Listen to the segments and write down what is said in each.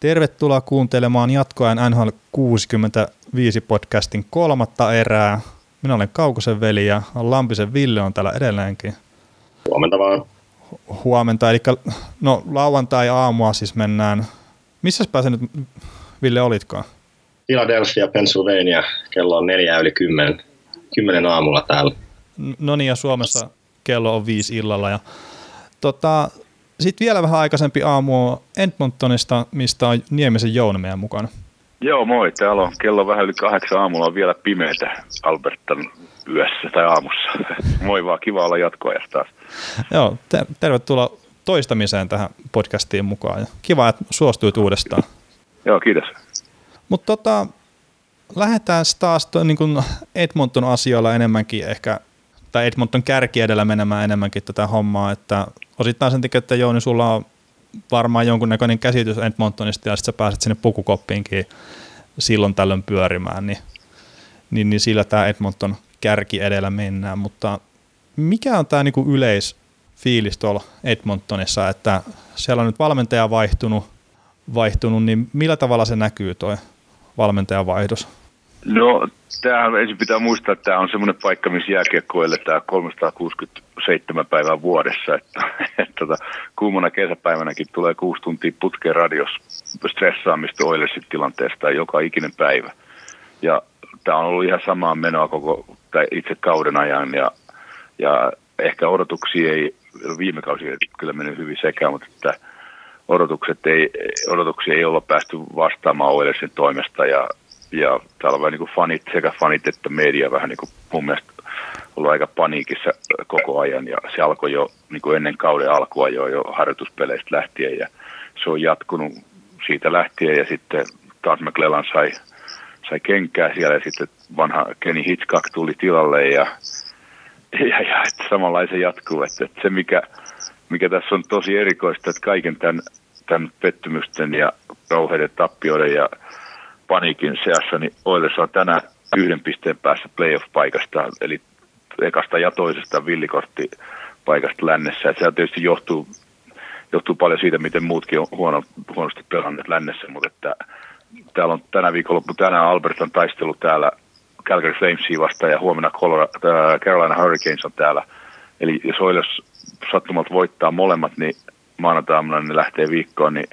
Tervetuloa kuuntelemaan jatkoajan NHL 65 podcastin kolmatta erää. Minä olen Kaukosen veli ja Lampisen Ville on täällä edelleenkin. Huomenta vaan. Huomenta, eli no lauantai-aamua siis mennään. Missä pääsee nyt, Ville, olitkaan? Philadelphia, Pennsylvania. Kello on neljä yli kymmenen, kymmenen aamulla täällä. No niin, ja Suomessa kello on viisi illalla. Ja, tota, sitten vielä vähän aikaisempi aamu Edmontonista, mistä on Niemisen Jouni meidän mukana. Joo, moi. Täällä on kello vähän yli kahdeksan aamulla on vielä pimeätä Albertan yössä tai aamussa. moi vaan, kiva olla jatkoajassa taas. Joo, ter- tervetuloa toistamiseen tähän podcastiin mukaan. Ja kiva, että suostuit uudestaan. Joo, kiitos. Mutta tota, lähdetään taas to, niin Edmonton asioilla enemmänkin ehkä, tai Edmonton kärki edellä menemään enemmänkin tätä hommaa, että osittain sen takia, että Jouni, sulla on varmaan jonkunnäköinen käsitys Edmontonista ja sitten sä pääset sinne pukukoppiinkin silloin tällöin pyörimään, niin, niin, niin sillä tämä Edmonton kärki edellä mennään, mutta mikä on tämä niinku yleisfiilis tuolla Edmontonissa, että siellä on nyt valmentaja vaihtunut, vaihtunut, niin millä tavalla se näkyy tuo valmentajavaihdos? No, tämähän ensin pitää muistaa, että tämä on semmoinen paikka, missä jääkiekko tämä 367 päivää vuodessa. Että, että tota, kuumana kesäpäivänäkin tulee kuusi tuntia putkeen radios stressaamista Oilersin tilanteesta joka ikinen päivä. Ja tämä on ollut ihan samaa menoa koko tai itse kauden ajan ja, ja ehkä odotuksia ei, viime kausi ei kyllä mennyt hyvin sekä, mutta että odotukset ei, odotuksia ei olla päästy vastaamaan Oilersin toimesta ja ja täällä on niin fanit, sekä fanit että media vähän niin kuin mun mielestä ollut aika paniikissa koko ajan. Ja se alkoi jo niin kuin ennen kauden alkua jo, jo harjoituspeleistä lähtien. Ja se on jatkunut siitä lähtien. Ja sitten taas McLellan sai, sai kenkää siellä. Ja sitten vanha Kenny Hitchcock tuli tilalle ja, ja, ja että samanlaisen jatkuu, että, että se mikä, mikä tässä on tosi erikoista, että kaiken tämän, tämän pettymysten ja rouheiden tappioiden ja paniikin seassa, niin Oilers on tänään yhden pisteen päässä playoff-paikasta, eli ekasta ja toisesta villikorttipaikasta lännessä. Et se tietysti johtuu, johtuu paljon siitä, miten muutkin on huono, huonosti pelanneet lännessä, mutta että täällä on tänä viikonloppu tänään Albertan taistelu täällä Calgary Flamesia vastaan ja huomenna äh, Carolina Hurricanes on täällä. Eli jos Oilers sattumalta voittaa molemmat, niin maanantaina ne lähtee viikkoon, niin,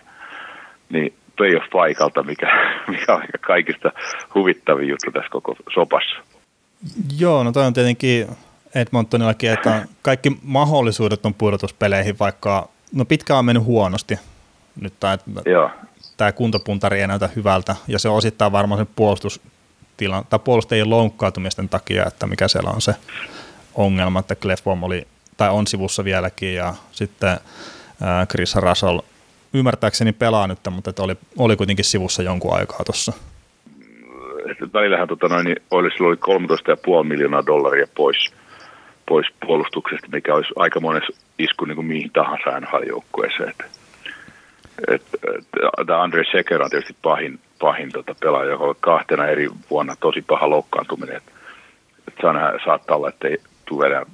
niin playoff-paikalta, mikä, mikä on kaikista huvittavin juttu tässä koko sopassa. Joo, no toi on tietenkin Edmontonillakin, että kaikki mahdollisuudet on pudotuspeleihin, vaikka no pitkään on mennyt huonosti. Nyt tämä, tämä kuntopuntari ei näytä hyvältä, ja se osittaa varmaan sen puolustustilan, tai puolustajien loukkautumisten takia, että mikä siellä on se ongelma, että Clefbaum oli, tai on sivussa vieläkin, ja sitten Chris Russell ymmärtääkseni pelaa nyt, mutta että oli, oli kuitenkin sivussa jonkun aikaa tuossa. Välillähän tota noin, niin oli 13,5 miljoonaa dollaria pois, pois puolustuksesta, mikä olisi aika monessa isku niin kuin mihin tahansa NHL-joukkueeseen. Et, Andre Seker on tietysti pahin, pahin tota pelaaja, joka on kahtena eri vuonna tosi paha loukkaantuminen. Et, et saattaa olla, että ei tule enää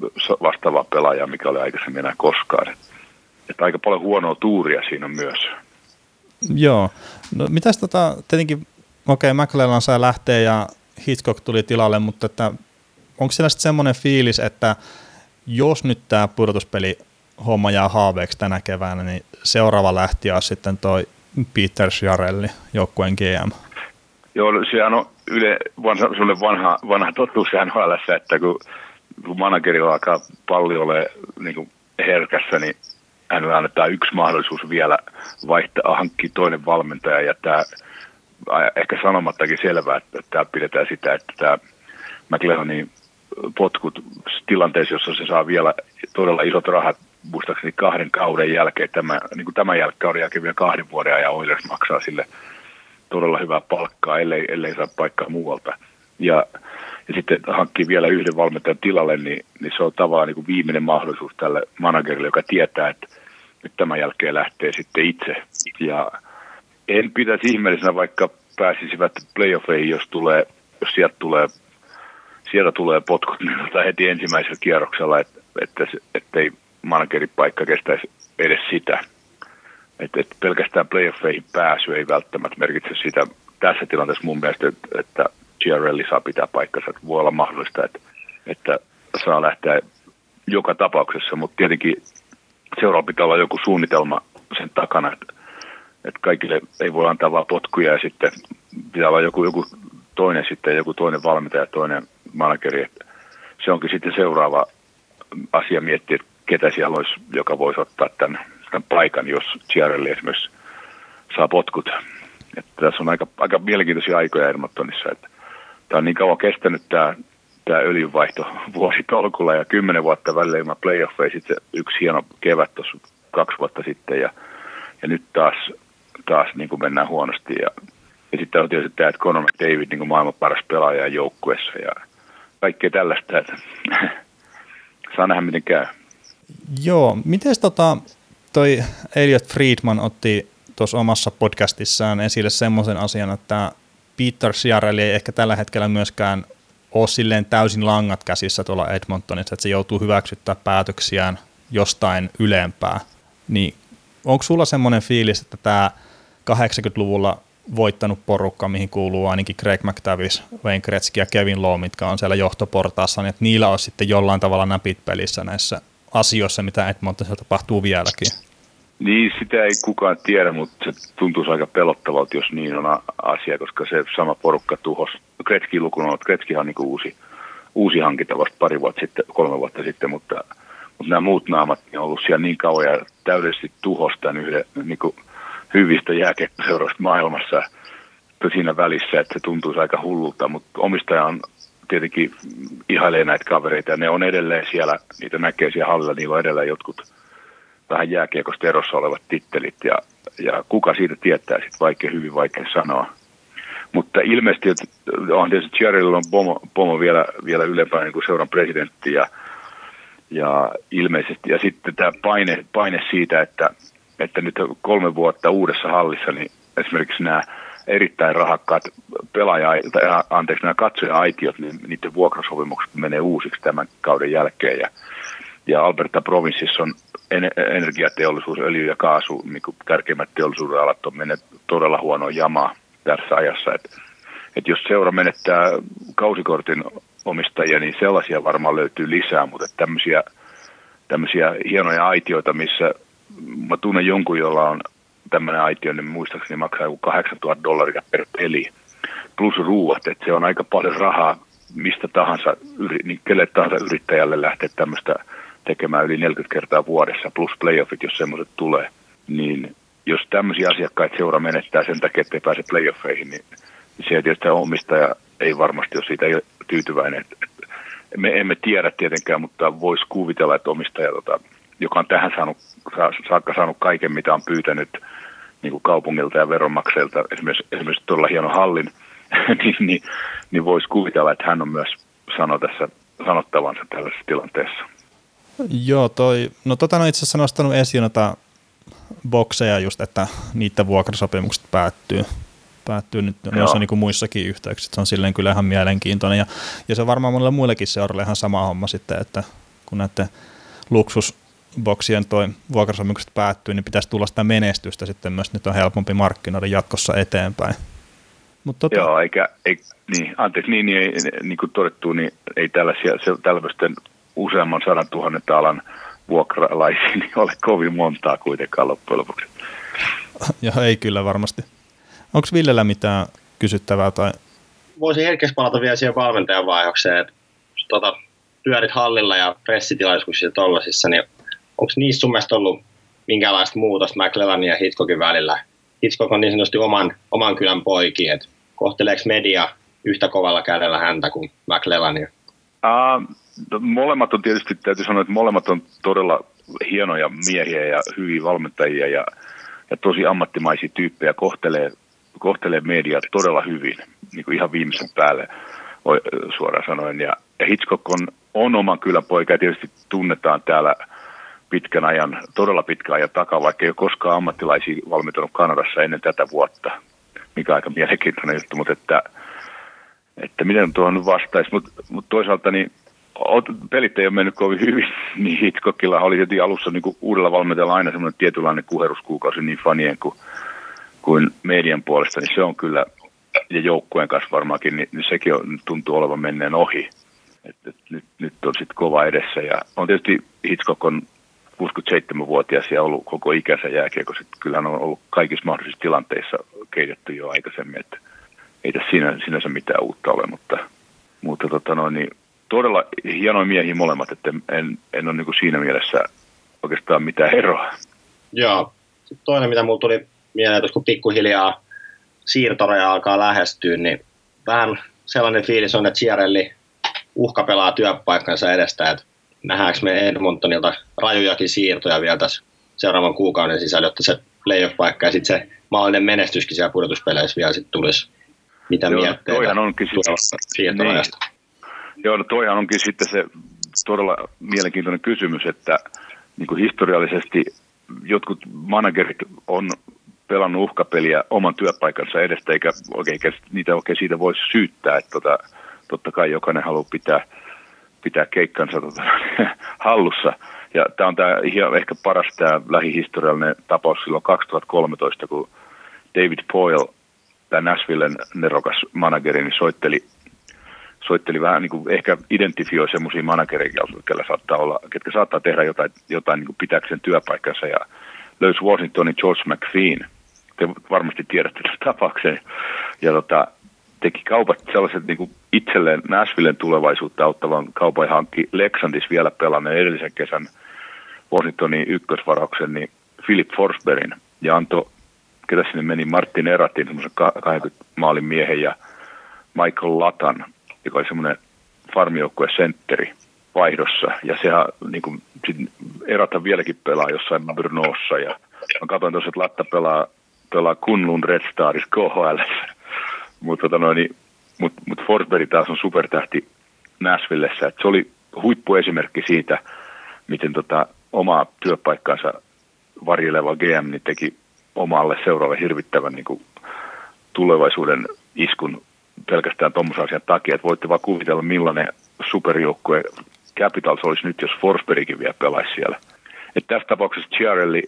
vastaavaa pelaajaa, mikä oli aikaisemmin enää koskaan. Et, että aika paljon huonoa tuuria siinä myös. Joo. No, mitäs tota, tietenkin, okei, okay, McLellan sai lähteä ja Hitchcock tuli tilalle, mutta että, onko siellä sitten semmoinen fiilis, että jos nyt tämä pudotuspeli homma jää haaveeksi tänä keväänä, niin seuraava lähti on sitten toi Peter Jarelli, joukkueen GM. Joo, sehän on yle, vanha, vanha, vanha totuus NHL, että kun, kun managerilla alkaa palli ole niin herkässä, niin hänelle annetaan yksi mahdollisuus vielä vaihtaa, hankkia toinen valmentaja ja tämä ehkä sanomattakin selvää, että täällä pidetään sitä, että tämä McLeonin potkut tilanteessa, jossa se saa vielä todella isot rahat, muistaakseni kahden kauden jälkeen, tämä, niin kuin tämän jälkeen kauden jälkeen vielä kahden vuoden ajan Oilers maksaa sille todella hyvää palkkaa, ellei, ellei saa paikkaa muualta. Ja, ja sitten hankkii vielä yhden valmentajan tilalle, niin, niin se on tavallaan niin kuin viimeinen mahdollisuus tälle managerille, joka tietää, että nyt tämän jälkeen lähtee sitten itse. Ja en pitäisi ihmeellisenä, vaikka pääsisivät playoffeihin, jos, tulee, jos sieltä tulee, sieltä tulee potkut niin tai heti ensimmäisellä kierroksella, että, että, ettei manageripaikka kestäisi edes sitä. että, että pelkästään playoffeihin pääsy ei välttämättä merkitse sitä tässä tilanteessa mun mielestä, että, että GRL saa pitää paikkansa, että voi olla mahdollista, että, että saa lähteä joka tapauksessa, mutta tietenkin seuraava pitää olla joku suunnitelma sen takana, että, että kaikille ei voi antaa vaan potkuja ja sitten pitää olla joku, joku toinen sitten, joku toinen valmentaja, toinen manageri. Että se onkin sitten seuraava asia miettiä, että ketä siellä olisi, joka voisi ottaa tämän, tämän paikan, jos GRL esimerkiksi saa potkut. Että tässä on aika, aika mielenkiintoisia aikoja Edmontonissa, että tämä on niin kauan kestänyt tämä, tämä öljynvaihto vuositolkulla ja kymmenen vuotta välillä ilman playoffeja, sitten yksi hieno kevät tuossa kaksi vuotta sitten ja, ja nyt taas, taas niin kuin mennään huonosti ja, ja sitten on tietysti tämä, että Conor McDavid niin kuin maailman paras pelaaja joukkuessa ja kaikkea tällaista, että saa nähdä miten käy. Joo, miten tota, toi Elliot Friedman otti tuossa omassa podcastissaan esille semmoisen asian, että Peter Sierrelli ei ehkä tällä hetkellä myöskään ole silleen täysin langat käsissä tuolla Edmontonissa, että se joutuu hyväksyttää päätöksiään jostain ylempää. Niin onko sulla semmoinen fiilis, että tämä 80-luvulla voittanut porukka, mihin kuuluu ainakin Craig McTavish, Wayne Gretzky ja Kevin Lowe, mitkä on siellä johtoportaassa, niin että niillä on sitten jollain tavalla näpit pelissä näissä asioissa, mitä Edmontonissa tapahtuu vieläkin. Niin, sitä ei kukaan tiedä, mutta se tuntuu aika pelottavalta, jos niin on asia, koska se sama porukka tuhos. Kretski lukuun on, Kretskihan on niin uusi, uusi hankinta vasta pari vuotta sitten, kolme vuotta sitten, mutta, mutta nämä muut naamat on ollut siellä niin kauan ja täydellisesti tuhosta yhden niin kuin hyvistä jääkiekkoseuroista maailmassa siinä välissä, että se tuntuu aika hullulta, mutta omistaja on tietenkin ihailee näitä kavereita ja ne on edelleen siellä, niitä näkee siellä hallilla, niillä on edelleen jotkut vähän jääkiekosta erossa olevat tittelit ja, ja kuka siitä tietää, sitten vaikea, hyvin vaikea sanoa. Mutta ilmeisesti että on tietysti Jerryllä on pomo, pomo vielä, vielä ylempänä niin kuin seuran presidentti ja, ja ilmeisesti, ja sitten tämä paine, paine siitä, että, että nyt kolme vuotta uudessa hallissa, niin esimerkiksi nämä erittäin rahakkaat pelaaja, tai anteeksi, nämä katsoja-aitiot, niin niiden vuokrasopimukset menee uusiksi tämän kauden jälkeen, ja ja Alberta provinssissa on energiateollisuus, öljy ja kaasu, niin kuin tärkeimmät teollisuuden alat on mennyt todella huono jama tässä ajassa. Et, et jos seura menettää kausikortin omistajia, niin sellaisia varmaan löytyy lisää, mutta tämmöisiä, tämmöisiä hienoja aitioita, missä mä tunnen jonkun, jolla on tämmöinen aitio, niin muistaakseni maksaa joku 8000 dollaria per peli, plus ruuat, että se on aika paljon rahaa mistä tahansa, niin kelle tahansa yrittäjälle lähteä tämmöistä tekemään yli 40 kertaa vuodessa, plus playoffit, jos semmoiset tulee, niin jos tämmöisiä asiakkaita seura menettää sen takia, että ei pääse playoffeihin, niin se tietysti omistaja ei varmasti ole siitä tyytyväinen. Me emme tiedä tietenkään, mutta voisi kuvitella, että omistaja, tota, joka on tähän saanut, saakka saanut kaiken, mitä on pyytänyt niin kuin kaupungilta ja veronmaksajilta, esimerkiksi, esimerkiksi todella hieno hallin, niin, niin, niin voisi kuvitella, että hän on myös sano tässä sanottavansa tällaisessa tilanteessa. Joo, toi, no tota on itse asiassa nostanut esiin noita bokseja just, että niiden vuokrasopimukset päättyy, päättyy nyt noissa niin kuin muissakin yhteyksissä. Se on silleen kyllä ihan mielenkiintoinen ja, ja se on varmaan monelle muillekin seuralle ihan sama homma sitten, että kun näette luksusboksien toi vuokrasopimukset päättyy, niin pitäisi tulla sitä menestystä sitten myös, nyt on helpompi markkinoida jatkossa eteenpäin. Mut tota... Joo, eikä, ei, niin, anteeksi, niin, niin, niin kuin todettu, niin ei tällaisia, tällaisten useamman sadan tuhannen alan vuokralaisia niin ole kovin montaa kuitenkaan loppujen lopuksi. Ja ei kyllä varmasti. Onko Villellä mitään kysyttävää? Tai... Voisin herkästi palata vielä siihen valmentajan vaihdokseen, että tota, pyörit hallilla ja pressitilaisuuksissa ja tollasissa, niin onko niissä sun mielestä ollut minkälaista muutosta McLellanin ja Hitchcockin välillä? Hitchcock on niin sanotusti oman, oman kylän poiki, että kohteleeko media yhtä kovalla kädellä häntä kuin McLellania? Uh, molemmat on tietysti, täytyy sanoa, että molemmat on todella hienoja miehiä ja hyviä valmentajia ja, ja tosi ammattimaisia tyyppejä kohtelee, kohtelee mediaa todella hyvin, niin kuin ihan viimeisen päälle suoraan sanoen. Ja, ja Hitchcock on, on oman kyläpoika ja tietysti tunnetaan täällä pitkän ajan, todella pitkän ajan takaa, vaikka ei ole koskaan ammattilaisia valmentanut Kanadassa ennen tätä vuotta, mikä aika mielenkiintoinen juttu, mutta että, että miten tuohon vastaisi. Mutta mut toisaalta niin pelit ei ole mennyt kovin hyvin, niin Hitchcockilla oli heti alussa niin kuin uudella valmentajalla aina semmoinen tietynlainen kuheruskuukausi niin fanien kuin, kuin median puolesta, niin se on kyllä, ja joukkueen kanssa varmaankin, niin, niin sekin on, tuntuu olevan menneen ohi. Et, et nyt, nyt on sitten kova edessä, ja on tietysti Hitchcock on 67-vuotias ja ollut koko ikänsä jääkiekossa. Kyllä hän on ollut kaikissa mahdollisissa tilanteissa keitetty jo aikaisemmin, että ei tässä siinä, sinänsä mitään uutta ole, mutta, mutta tota noin, niin todella hienoja miehiä molemmat, että en, en ole niin siinä mielessä oikeastaan mitään eroa. Joo. Sitten toinen, mitä mulla tuli mieleen, että kun pikkuhiljaa siirtoraja alkaa lähestyä, niin vähän sellainen fiilis on, että Ciarelli uhka pelaa työpaikkansa edestä, että nähdäänkö me Edmontonilta rajujakin siirtoja vielä tässä seuraavan kuukauden sisällä, jotta se playoff-paikka ja sitten se mahdollinen menestyskin siellä pudotuspeleissä vielä sitten tulisi. Mitä Joo, mietteitä onkin siirtorajasta? Niin. Joo, no toihan onkin sitten se todella mielenkiintoinen kysymys, että niin kuin historiallisesti jotkut managerit on pelannut uhkapeliä oman työpaikansa edestä, eikä oikein, niitä oikein siitä voisi syyttää, että tota, totta kai jokainen haluaa pitää – pitää keikkansa tota, hallussa. Ja tämä on tämä ehkä paras tämä lähihistoriallinen tapaus silloin 2013, kun David Poyle, tämä Nashvillen nerokas manageri, niin soitteli, soitteli vähän niin kuin ehkä identifioi semmoisia managereita, jotka saattaa olla, ketkä saattaa tehdä jotain, jotain niin kuin pitääkseen työpaikkansa ja löysi Washingtonin George McPheen. Te varmasti tiedätte tämän tapauksen. Ja tota, teki kaupat sellaiset niin kuin itselleen Nashvillen tulevaisuutta auttavan kaupan hankki Lexandis vielä pelanneen edellisen kesän Washingtonin ykkösvarauksen, niin Philip Forsbergin ja antoi, ketä sinne meni, Martin Eratin, semmoisen 20 maalin miehen ja Michael Latan, joka oli semmoinen farmijoukkueen sentteri vaihdossa. Ja sehän niin kuin, Erata vieläkin pelaa jossain Brnossa ja mä katsoin tuossa, että Latta pelaa, pelaa Kunlun Red Stars KHL mutta tota niin, mut, mut Forsberg taas on supertähti Nashvillessä. Et se oli huippuesimerkki siitä, miten tota, omaa työpaikkaansa varjeleva GM niin teki omalle seuraavalle hirvittävän niin kuin, tulevaisuuden iskun pelkästään tuommoisen asian takia, että voitte vaan kuvitella millainen superjoukkue Capitals olisi nyt, jos Forsbergkin vielä pelaisi siellä. Et tässä tapauksessa Chiarelli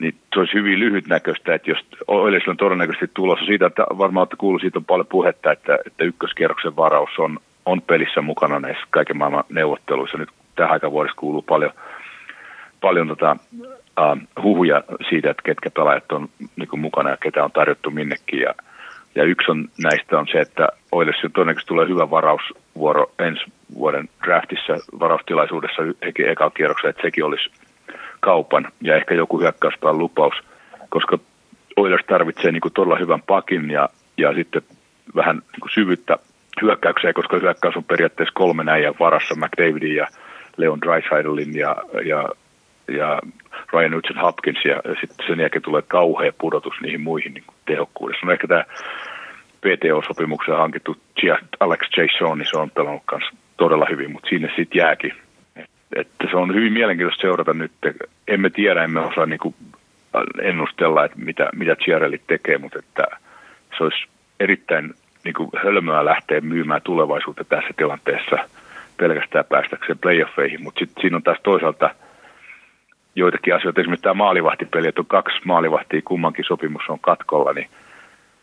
niin se olisi hyvin lyhytnäköistä, että jos Oilersilla on todennäköisesti tulossa siitä, että varmaan olette kuullut, siitä on paljon puhetta, että, että ykköskierroksen varaus on, on pelissä mukana näissä kaiken maailman neuvotteluissa. Nyt tähän aikaan vuodessa kuuluu paljon, paljon tota, uh, huhuja siitä, että ketkä pelaajat on niin kuin mukana ja ketä on tarjottu minnekin. Ja, ja yksi on näistä on se, että Oilersilla todennäköisesti tulee hyvä varausvuoro ensi vuoden draftissa varaustilaisuudessa heti ekalla kierroksella, että sekin olisi kaupan ja ehkä joku hyökkäyspään lupaus, koska Oilers tarvitsee niin kuin todella hyvän pakin ja, ja sitten vähän niin kuin syvyyttä hyökkäykseen, koska hyökkäys on periaatteessa kolme näijän varassa, McDavidin ja Leon Dreisaitlin ja, ja, ja Ryan Nugent Hopkins ja sitten sen jälkeen tulee kauhea pudotus niihin muihin niin kuin tehokkuudessa. No ehkä tämä PTO-sopimuksen hankittu Alex J. Shaw, niin se on pelannut kanssa todella hyvin, mutta sinne sitten jääkin että se on hyvin mielenkiintoista seurata nyt. Emme tiedä, emme osaa niin ennustella, että mitä, mitä Chiarelli tekee, mutta että se olisi erittäin niin kuin hölmöä lähteä myymään tulevaisuutta tässä tilanteessa pelkästään päästäkseen playoffeihin, mutta sitten siinä on taas toisaalta joitakin asioita, esimerkiksi tämä maalivahtipeli, että on kaksi maalivahtia, kummankin sopimus on katkolla, niin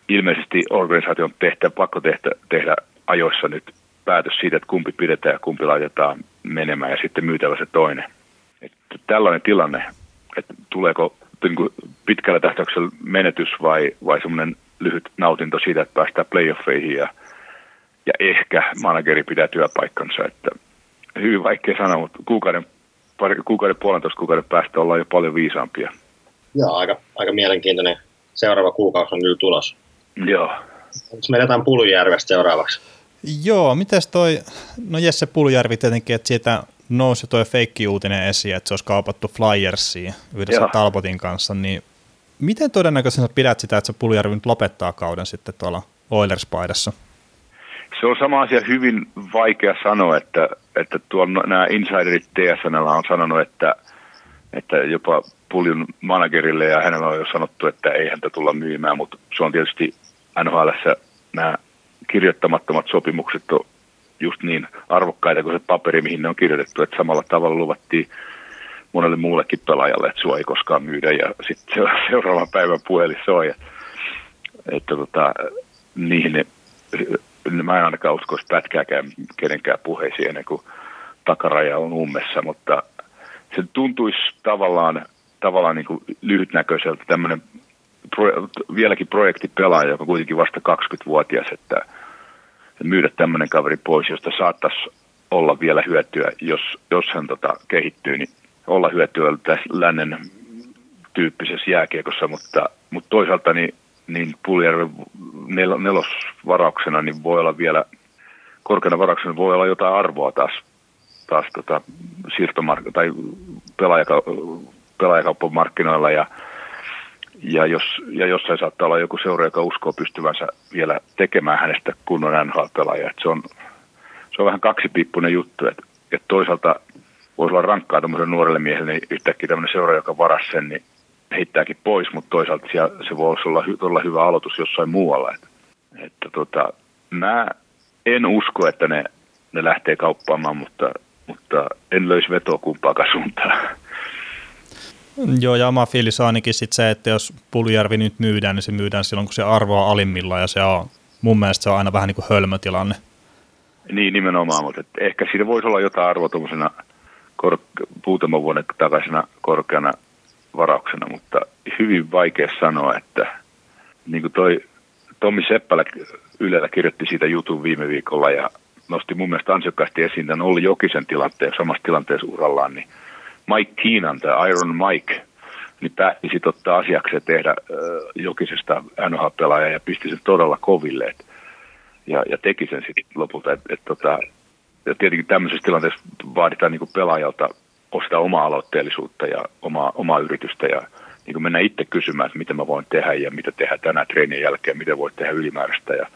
ilmeisesti organisaation tehtä, pakko tehdä, tehdä ajoissa nyt päätös siitä, että kumpi pidetään ja kumpi laitetaan menemään ja sitten myytävä se toinen. Että tällainen tilanne, että tuleeko niin kuin pitkällä tähtäyksellä menetys vai, vai semmoinen lyhyt nautinto siitä, että päästään playoffeihin ja, ja ehkä manageri pitää työpaikkansa. Että hyvin vaikea sanoa, mutta kuukauden, pari, kuukauden puolentoista kuukauden päästä ollaan jo paljon viisaampia. Joo, aika, aika mielenkiintoinen. Seuraava kuukausi on kyllä tulos. Joo. Onko meillä jotain Pulujärvestä seuraavaksi? Joo, mitäs toi, no Jesse Pulujärvi tietenkin, että siitä nousi toi feikki-uutinen esiin, että se olisi kaupattu Flyersiin yhdessä Joo. Talbotin kanssa, niin miten todennäköisenä pidät sitä, että se Pulujärvi nyt lopettaa kauden sitten tuolla Oilers-paidassa? Se on sama asia hyvin vaikea sanoa, että, että tuolla nämä insiderit TSN on sanonut, että, että jopa Puljun managerille ja hänellä on jo sanottu, että ei häntä tulla myymään, mutta se on tietysti NHL nämä kirjoittamattomat sopimukset on just niin arvokkaita kuin se paperi, mihin ne on kirjoitettu, että samalla tavalla luvattiin monelle muullekin pelaajalle, että sua ei koskaan myydä ja sitten seuraavan päivän puhelin soi. Että, että tota, niihin ne, mä en ainakaan uskoisi pätkääkään kenenkään puheisiin ennen kuin takaraja on ummessa, mutta se tuntuisi tavallaan, tavallaan niin kuin lyhytnäköiseltä tämmöinen pro, vieläkin projektipelaaja, joka on kuitenkin vasta 20-vuotias, että myydä tämmöinen kaveri pois, josta saattaisi olla vielä hyötyä, jos, jos hän tota, kehittyy, niin olla hyötyä tässä lännen tyyppisessä jääkiekossa, mutta, mutta toisaalta niin, niin Puljärven nel, nelosvarauksena niin voi olla vielä, korkeana varauksena voi olla jotain arvoa taas, taas tota, siirtomark- tai pelaajaka, pelaajakauppamarkkinoilla ja, ja, jos, ja jossain saattaa olla joku seura, joka uskoo pystyvänsä vielä tekemään hänestä kunnon NHL-pelaaja. se, on, se on vähän kaksipiippunen juttu, että, että toisaalta voisi olla rankkaa tämmöiselle nuorelle miehelle, niin yhtäkkiä tämmöinen seura, joka varasi sen, niin heittääkin pois, mutta toisaalta se voisi olla todella hyvä aloitus jossain muualla. Että, että tota, mä en usko, että ne, ne lähtee kauppaamaan, mutta, mutta en löysi vetoa kumpaakaan suuntaan. Joo, ja oma fiilis on ainakin sit se, että jos Puljärvi nyt myydään, niin se myydään silloin, kun se arvoa alimmilla, ja se on, mun mielestä se on aina vähän niin kuin hölmötilanne. Niin, nimenomaan, mutta ehkä siinä voisi olla jotain arvoa tuommoisena kor- muutaman vuoden takaisena korkeana varauksena, mutta hyvin vaikea sanoa, että niin kuin toi Tommi Seppälä Ylellä kirjoitti siitä jutun viime viikolla ja nosti mun mielestä ansiokkaasti esiin tämän Olli Jokisen tilanteen, samassa tilanteessa urallaan, niin Mike Keenan, tämä Iron Mike, niin päätti sitten ottaa asiakseen tehdä äh, Jokisesta NHL-pelaaja ja pisti sen todella koville. Et, ja, ja teki sen sitten lopulta. Et, et, tota, ja tietenkin tämmöisessä tilanteessa vaaditaan niin pelaajalta sitä omaa aloitteellisuutta ja omaa, omaa yritystä ja niin kuin mennä itse kysymään, että mitä mä voin tehdä ja mitä tehdä tänään treenin jälkeen, mitä voi tehdä ylimääräistä ja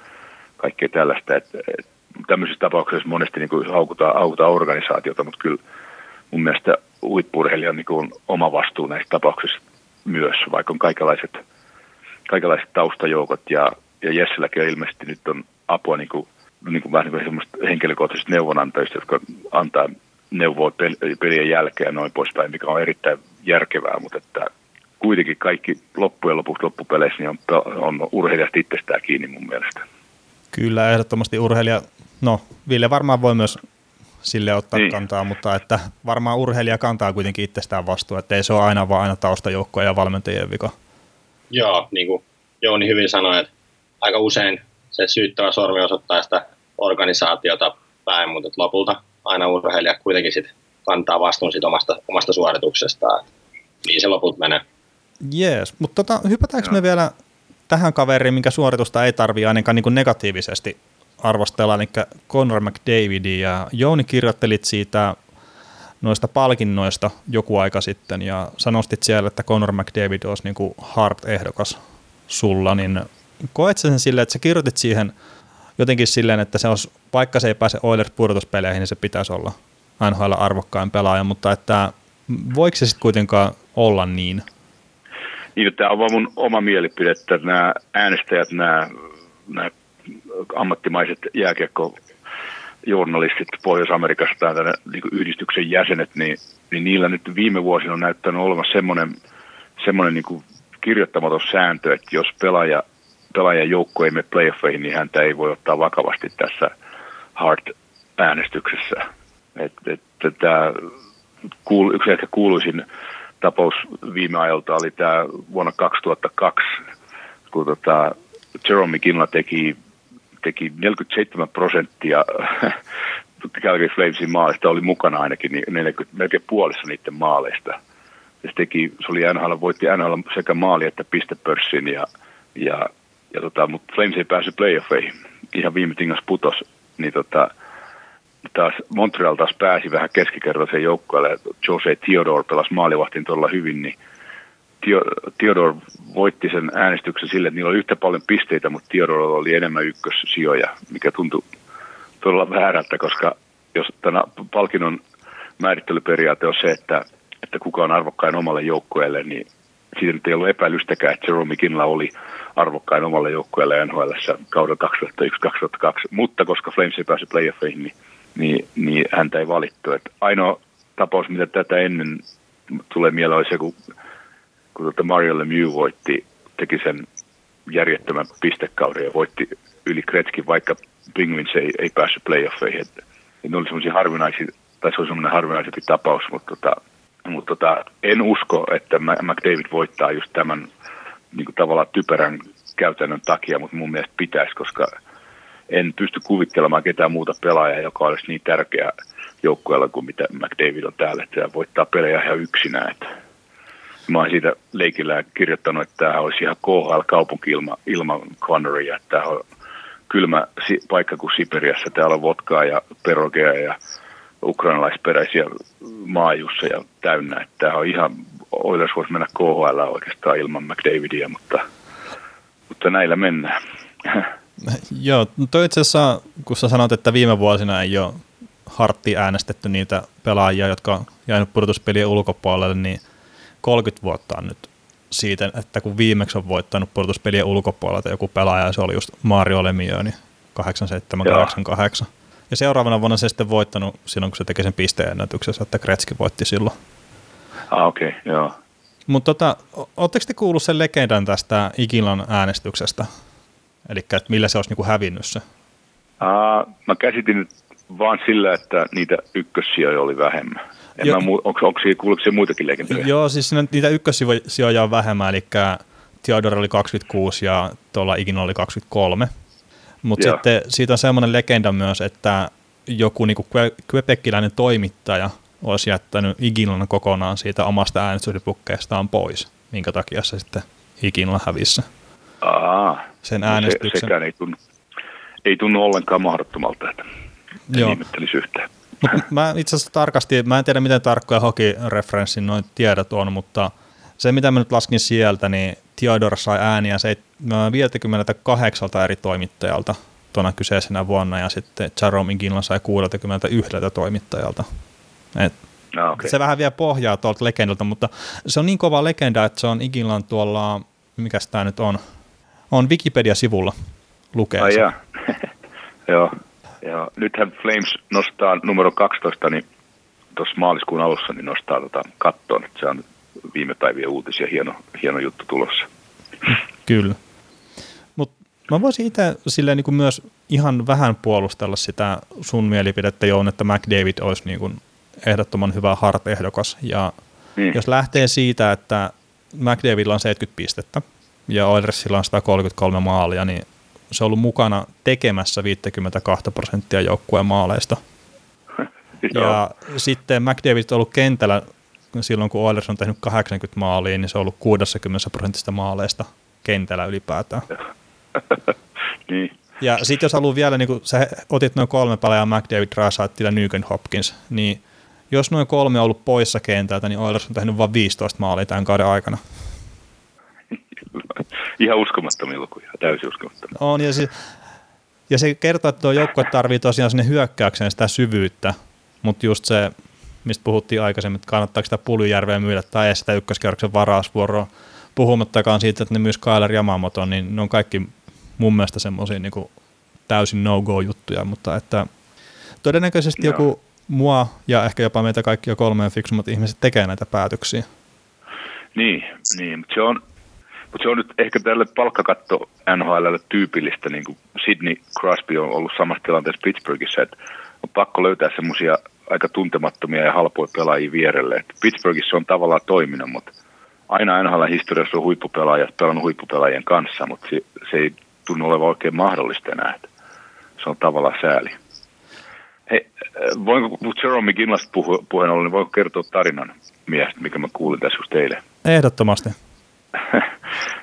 kaikkea tällaista. Et, et, tämmöisissä tapauksissa monesti niin kuin haukutaan, haukutaan organisaatiota, mutta kyllä mun mielestä huippurheilija niin on oma vastuu näissä tapauksissa myös, vaikka on kaikenlaiset, kaikenlaiset taustajoukot ja, ja Jesselläkin on ilmeisesti nyt on apua niin kuin, niin kuin vähän niin kuin henkilökohtaisista neuvonantajista, jotka antaa neuvoa pelien jälkeen ja noin poispäin, mikä on erittäin järkevää, mutta että kuitenkin kaikki loppujen lopuksi loppupeleissä niin on, on urheilijasta itsestään kiinni mun mielestä. Kyllä, ehdottomasti urheilija, no Ville varmaan voi myös sille ottaa niin. kantaa, mutta että varmaan urheilija kantaa kuitenkin itsestään vastuun, että ei se ole aina vaan aina taustajoukkoja ja valmentajien vika. Joo, niin kuin Jouni hyvin sanoi, että aika usein se syyttävä sormi osoittaa sitä organisaatiota päin, mutta lopulta aina urheilija kuitenkin sit kantaa vastuun sit omasta, omasta suorituksestaan. Niin se loput menee. Jees, mutta tota, hypätäänkö me vielä tähän kaveriin, minkä suoritusta ei tarvii ainakaan niin negatiivisesti arvostella, eli Conor McDavid, ja Jouni kirjoittelit siitä noista palkinnoista joku aika sitten, ja sanostit siellä, että Conor McDavid olisi niin kuin Hart-ehdokas sulla, niin koet sen silleen, että sä kirjoitit siihen jotenkin silleen, että se olisi, vaikka se ei pääse Oilers pudotuspeleihin, niin se pitäisi olla NHL arvokkain pelaaja, mutta että voiko se sitten kuitenkaan olla niin? Niin, tämä on vaan mun oma mielipide, että nämä äänestäjät, nämä, nämä ammattimaiset jääkiekko journalistit Pohjois-Amerikasta tai niin yhdistyksen jäsenet, niin, niin niillä nyt viime vuosina on näyttänyt olevan semmoinen, semmoinen niin kuin kirjoittamaton sääntö, että jos pelaaja, pelaajan mene playoffeihin, niin häntä ei voi ottaa vakavasti tässä Hart-äänestyksessä. Et, et, tämä kuul, yksi ehkä kuuluisin tapaus viime ajalta oli tämä vuonna 2002, kun tota Jerome McKinley teki teki 47 prosenttia Calgary Flamesin maalista oli mukana ainakin 40, niin melkein puolessa niiden maaleista. Se, teki, se oli NHL, voitti NHL sekä maali että pistepörssin, ja, ja, ja tota, mutta Flames ei päässyt playoffeihin. Ihan viime tingas putos, niin tota, taas Montreal taas pääsi vähän keskikertaisen joukkueelle. Jose Theodore pelasi maalivahtin todella hyvin, niin Theodore voitti sen äänestyksen sille, että niillä oli yhtä paljon pisteitä, mutta Theodore oli enemmän ykkössijoja, mikä tuntui todella väärältä, koska jos tämä palkinnon määrittelyperiaate on se, että, että kuka on arvokkain omalle joukkueelle, niin siitä nyt ei ollut epäilystäkään, että Jerome McKinley oli arvokkain omalle joukkueelle NHL kauden 2001-2002, mutta koska Flames ei päässyt playoffeihin, niin, niin, niin häntä ei valittu. Et ainoa tapaus, mitä tätä ennen tulee mieleen, olisi kun, kun tuota Mario Lemieux voitti, teki sen järjettömän pistekauden ja voitti yli Kretskin, vaikka Penguins ei, ei päässyt playoffeihin. Et, et ne oli semmoisia harvinaisia, tai se oli semmoinen harvinaisempi tapaus, mutta, tota, mutta tota, en usko, että McDavid voittaa just tämän niin kuin tavallaan typerän käytännön takia, mutta mun mielestä pitäisi, koska en pysty kuvittelemaan ketään muuta pelaajaa, joka olisi niin tärkeä joukkueella kuin mitä McDavid on täällä, että se voittaa pelejä ihan yksinään. Että mä oon siitä leikillä kirjoittanut, että tämä olisi ihan KHL-kaupunki ilman ilma Connoria, että tämä on kylmä paikka kuin Siperiassa. Täällä on vodkaa ja perogea ja ukrainalaisperäisiä ja täynnä. Tämä on ihan, Oilers voisi mennä KHL oikeastaan ilman McDavidia, mutta, mutta näillä mennään. Joo, no toi itse asiassa, kun sä sanot, että viime vuosina ei ole hartti äänestetty niitä pelaajia, jotka on jäänyt pudotuspelien ulkopuolelle, niin 30 vuotta on nyt siitä, että kun viimeksi on voittanut pudotuspelien ulkopuolelta joku pelaaja, se oli just Mario Lemieux, niin 8788. Ja seuraavana vuonna se sitten voittanut silloin, kun se teki sen pisteennätyksessä, että Kretski voitti silloin. Ah, okei, okay, joo. Mutta tota, ootteko te kuullut sen legendan tästä Ikilan äänestyksestä? Eli että millä se olisi niinku hävinnyt se? Uh, mä käsitin nyt vaan sillä, että niitä ykkössijoja oli vähemmän. En jo, mä, onko, onko, kuuluuko se muitakin legendoja? Joo, siis niitä ykkössijoja on vähemmän, eli Theodore oli 26 ja tuolla Ikin oli 23. Mutta sitten siitä on semmoinen legenda myös, että joku niinku Quebeciläinen toimittaja olisi jättänyt Igilan kokonaan siitä omasta äänestyspukkeestaan pois, minkä takia se sitten Iginla hävissä. Aa, sen äänestyksen. Se, sekään ei tunnu, ei tunnu ollenkaan mahdottomalta, että Joo. ihmettelisi yhtään. Mut mä itse asiassa tarkasti, mä en tiedä miten tarkkoja hockey-referenssin noin tiedot on, mutta se mitä mä nyt laskin sieltä, niin Theodor sai ääniä 58 eri toimittajalta tuona kyseisenä vuonna ja sitten Jerome Ginla sai 61 toimittajalta. Et no, okay. Se vähän vielä pohjaa tuolta legendalta, mutta se on niin kova legenda, että se on Iginlan tuolla, mikä tämä nyt on, on Wikipedia-sivulla lukee. Ai Joo. Ja nythän Flames nostaa numero 12, niin tuossa maaliskuun alussa niin nostaa tota kattoon. Se on viime päivien uutisia, hieno, hieno juttu tulossa. Kyllä. Mutta mä voisin itse silleen niin myös ihan vähän puolustella sitä sun mielipidettä, Joon, että McDavid olisi niin kuin ehdottoman hyvä Hart-ehdokas. Ja niin. jos lähtee siitä, että McDavidilla on 70 pistettä ja Oilersilla on 133 maalia, niin se on ollut mukana tekemässä 52 prosenttia joukkueen maaleista. ja sitten McDavid on ollut kentällä silloin, kun Oilers on tehnyt 80 maalia, niin se on ollut 60 prosentista maaleista kentällä ylipäätään. niin. Ja sitten jos haluaa vielä, niin kun sä otit noin kolme pelaajaa, McDavid, Rasaat ja Nugent Hopkins, niin jos noin kolme on ollut poissa kentältä, niin Oilers on tehnyt vain 15 maalia tämän kauden aikana. Ihan uskomattomia lukuja, täysin uskomattomia. On, ja, se, ja se kertoo, että tuo joukkue tarvii tosiaan sinne hyökkäykseen sitä syvyyttä, mutta just se, mistä puhuttiin aikaisemmin, että kannattaako sitä Pulyjärveä myydä tai sitä ykköskerroksen varausvuoroa, puhumattakaan siitä, että ne myös Kailer Yamamoton, niin ne on kaikki mun mielestä semmoisia niin täysin no-go-juttuja, mutta että todennäköisesti Joo. joku mua ja ehkä jopa meitä kaikki jo kolmeen fiksummat ihmiset tekee näitä päätöksiä. Niin, niin mutta se on, mutta se on nyt ehkä tälle palkkakatto NHLlle tyypillistä, niin kuin Sydney Crosby on ollut samassa tilanteessa Pittsburghissa, että on pakko löytää semmoisia aika tuntemattomia ja halpoja pelaajia vierelle. Et Pittsburghissa on tavallaan toiminut, mutta aina NHL-historiassa on huippupelaajat pelannut huippupelaajien kanssa, mutta se, se ei tunnu olevan oikein mahdollista enää. Et se on tavallaan sääli. Hei, voinko Jerome McGinlasta puheen ollen, niin voinko kertoa tarinan miestä, mikä mä kuulin tässä just teille? Ehdottomasti.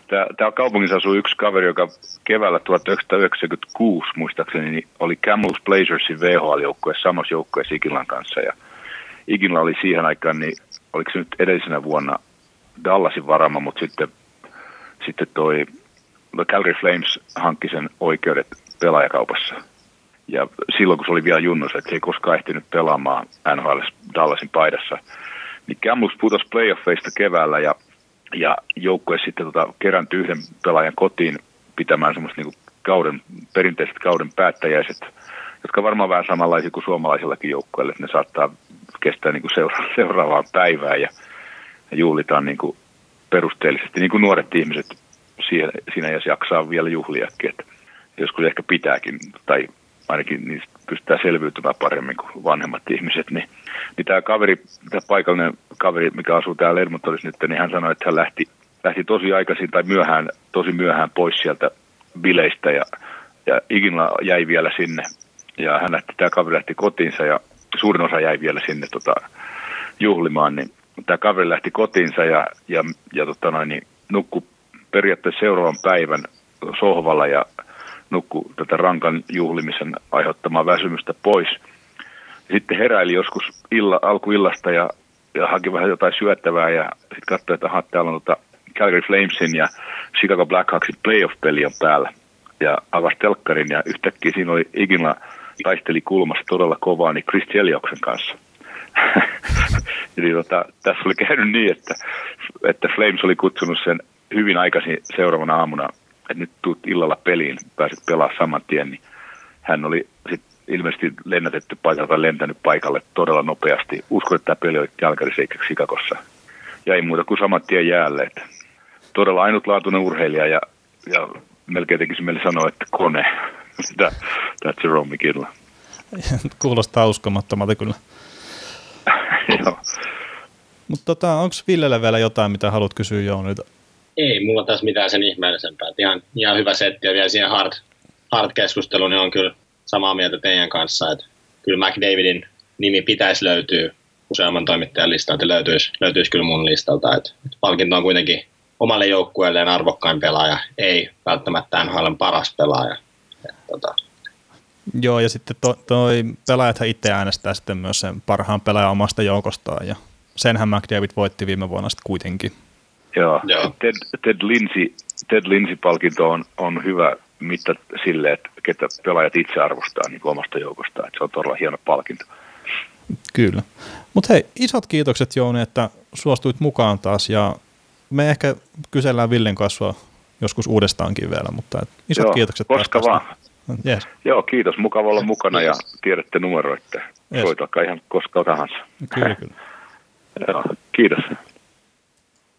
Täällä kaupungissa asuu yksi kaveri, joka keväällä 1996 muistaakseni niin oli Camels Blazersin VHL-joukkue samassa joukkueessa Ikinlan kanssa. Ja Ikinla oli siihen aikaan, niin oliko se nyt edellisenä vuonna Dallasin varama, mutta sitten, sitten toi Calgary Flames hankki sen oikeudet pelaajakaupassa. Ja silloin, kun se oli vielä junnus, että se ei koskaan ehtinyt pelaamaan NHL Dallasin paidassa, niin Camels putosi playoffeista keväällä ja ja joukkue sitten tota, kerääntyi yhden pelaajan kotiin pitämään semmoista niin kauden, perinteiset kauden päättäjäiset, jotka varmaan vähän samanlaisia kuin suomalaisillakin joukkueilla, että ne saattaa kestää niin kuin seura- seuraavaan päivään ja, ja juhlitaan niin kuin perusteellisesti, niin kuin nuoret ihmiset siinä, siinä ja jaksaa vielä juhliakin, että joskus ehkä pitääkin, tai ainakin niistä pystytään selviytymään paremmin kuin vanhemmat ihmiset, niin, niin tämä kaveri, tämä paikallinen kaveri, mikä asuu täällä Edmontonissa nyt, niin hän sanoi, että hän lähti, lähti tosi aikaisin tai myöhään, tosi myöhään pois sieltä bileistä ja, ja ikinä jäi vielä sinne. Ja hän lähti, tämä kaveri lähti kotiinsa ja suurin osa jäi vielä sinne tota, juhlimaan, niin tämä kaveri lähti kotiinsa ja, ja, ja tota noin, niin nukku periaatteessa seuraavan päivän sohvalla ja nukku tätä rankan juhlimisen aiheuttamaa väsymystä pois. Sitten heräili joskus illa, alkuillasta ja, ja haki vähän jotain syöttävää ja sitten katsoi, että aha, täällä on tota Calgary Flamesin ja Chicago Blackhawksin playoff-peli on päällä. Ja avasi telkkarin ja yhtäkkiä siinä oli ikinä taisteli kulmassa todella kovaa niin Chris Chelioksen kanssa. Eli tota, tässä oli käynyt niin, että, että Flames oli kutsunut sen hyvin aikaisin seuraavana aamuna, että nyt tuut illalla peliin, pääset pelaamaan saman tien, niin hän oli sit ilmeisesti lennätetty paikalta lentänyt paikalle todella nopeasti. Uskon, että tämä peli oli Calgary's eikä Chicagossa. Ja ei muuta kuin saman tien jäälle. Että todella ainutlaatuinen urheilija ja, ja melkein tekisi mieli sanoa, että kone. That's Jerome McKinley. Kuulostaa uskomattomalta kyllä. Joo. Mutta tota, onko Villelle vielä jotain, mitä haluat kysyä Jounilta? Ei mulla tässä mitään sen ihmeellisempää. Et Ihan, ihan hyvä setti ja vielä siihen hard, hard keskusteluun, niin on kyllä samaa mieltä teidän kanssa, että kyllä McDavidin nimi pitäisi löytyä useamman toimittajan listalta, löytyisi, löytyisi kyllä mun listalta. Et palkinto on kuitenkin omalle joukkueelleen arvokkain pelaaja, ei välttämättä NHL paras pelaaja. Et, tota, Joo, ja sitten to, toi pelaajathan itse äänestää sitten myös sen parhaan pelaajan omasta joukostaan, ja senhän McDavid voitti viime vuonna sitten kuitenkin. Joo. Joo. Ted, Ted, Lindsay, Ted Lindsay-palkinto on, on hyvä mitta sille, että ketä pelaajat itse arvostaa niin omasta joukostaan. Että se on todella hieno palkinto. Kyllä. Mutta hei, isot kiitokset Jouni, että suostuit mukaan taas, ja me ehkä kysellään Villen kasvua joskus uudestaankin vielä, mutta et isot Joo, kiitokset koska vaan. Yes, Joo, kiitos. Mukava olla mukana ja tiedätte numero, että Yes. soitakaa ihan koska tahansa. kyllä, kyllä. Joo, kiitos.